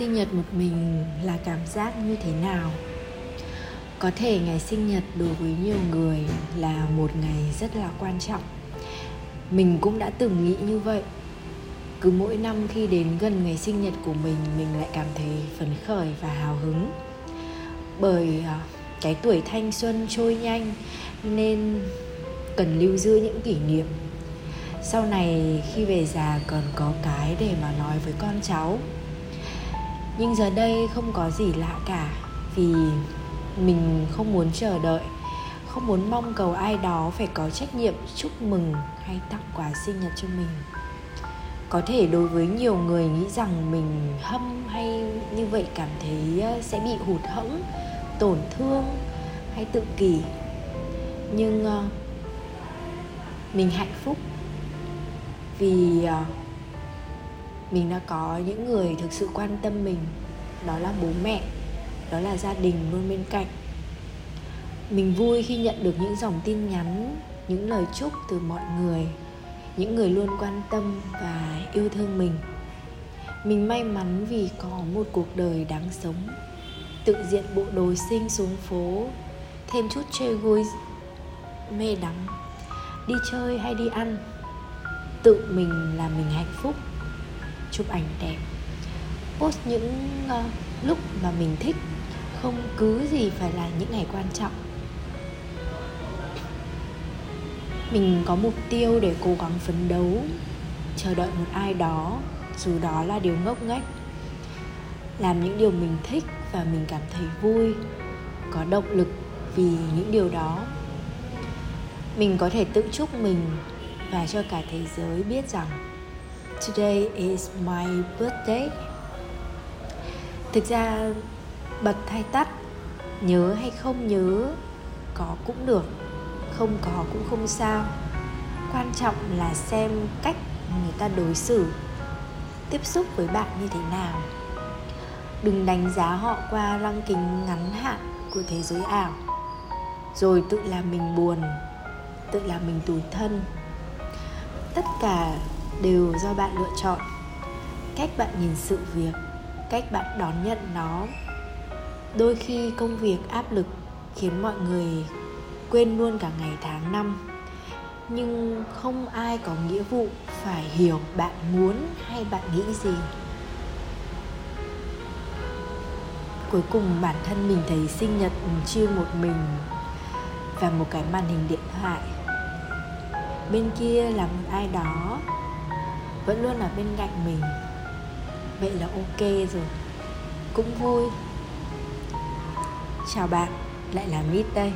sinh nhật một mình là cảm giác như thế nào? Có thể ngày sinh nhật đối với nhiều người là một ngày rất là quan trọng. Mình cũng đã từng nghĩ như vậy. Cứ mỗi năm khi đến gần ngày sinh nhật của mình mình lại cảm thấy phấn khởi và hào hứng. Bởi à, cái tuổi thanh xuân trôi nhanh nên cần lưu giữ những kỷ niệm. Sau này khi về già còn có cái để mà nói với con cháu nhưng giờ đây không có gì lạ cả, vì mình không muốn chờ đợi, không muốn mong cầu ai đó phải có trách nhiệm chúc mừng hay tặng quà sinh nhật cho mình. Có thể đối với nhiều người nghĩ rằng mình hâm hay như vậy cảm thấy ờ, sẽ bị hụt hẫng, tổn thương hay tự kỷ. Nhưng ờ, mình hạnh phúc vì ờ, mình đã có những người thực sự quan tâm mình. Đó là bố mẹ, đó là gia đình luôn bên cạnh. Mình vui khi nhận được những dòng tin nhắn, những lời chúc từ mọi người, những người luôn quan tâm và yêu thương mình. Mình may mắn vì có một cuộc đời đáng sống, tự diện bộ đồ sinh xuống phố, thêm chút chơi vui mê đắm, đi chơi hay đi ăn. Tự mình là mình hạnh phúc chụp ảnh đẹp post những uh, lúc mà mình thích không cứ gì phải là những ngày quan trọng. Mình có mục tiêu để cố gắng phấn đấu chờ đợi một ai đó dù đó là điều ngốc nghếch làm những điều mình thích và mình cảm thấy vui có động lực vì những điều đó. Mình có thể tự chúc mình và cho cả thế giới biết rằng today is my birthday. Thực ra, bật hay tắt, nhớ hay không nhớ, có cũng được, không có cũng không sao. Quan trọng là xem cách người ta đối xử, tiếp xúc với bạn như thế nào. Đừng đánh giá họ qua lăng kính ngắn hạn của thế giới ảo. Rồi tự làm mình buồn, tự làm mình tủi thân. Tất cả đều do bạn lựa chọn. Cách bạn nhìn sự việc, cách bạn đón nhận nó. Đôi khi công việc áp lực khiến mọi người quên luôn cả ngày tháng năm. Nhưng không ai có nghĩa vụ phải hiểu bạn muốn hay bạn nghĩ gì. Cuối cùng bản thân mình thấy sinh nhật chia một mình và một cái màn hình điện thoại. Bên kia là một ai đó vẫn luôn ở bên cạnh mình. Vậy là ok rồi. Cũng vui. Chào bạn, lại là mít đây.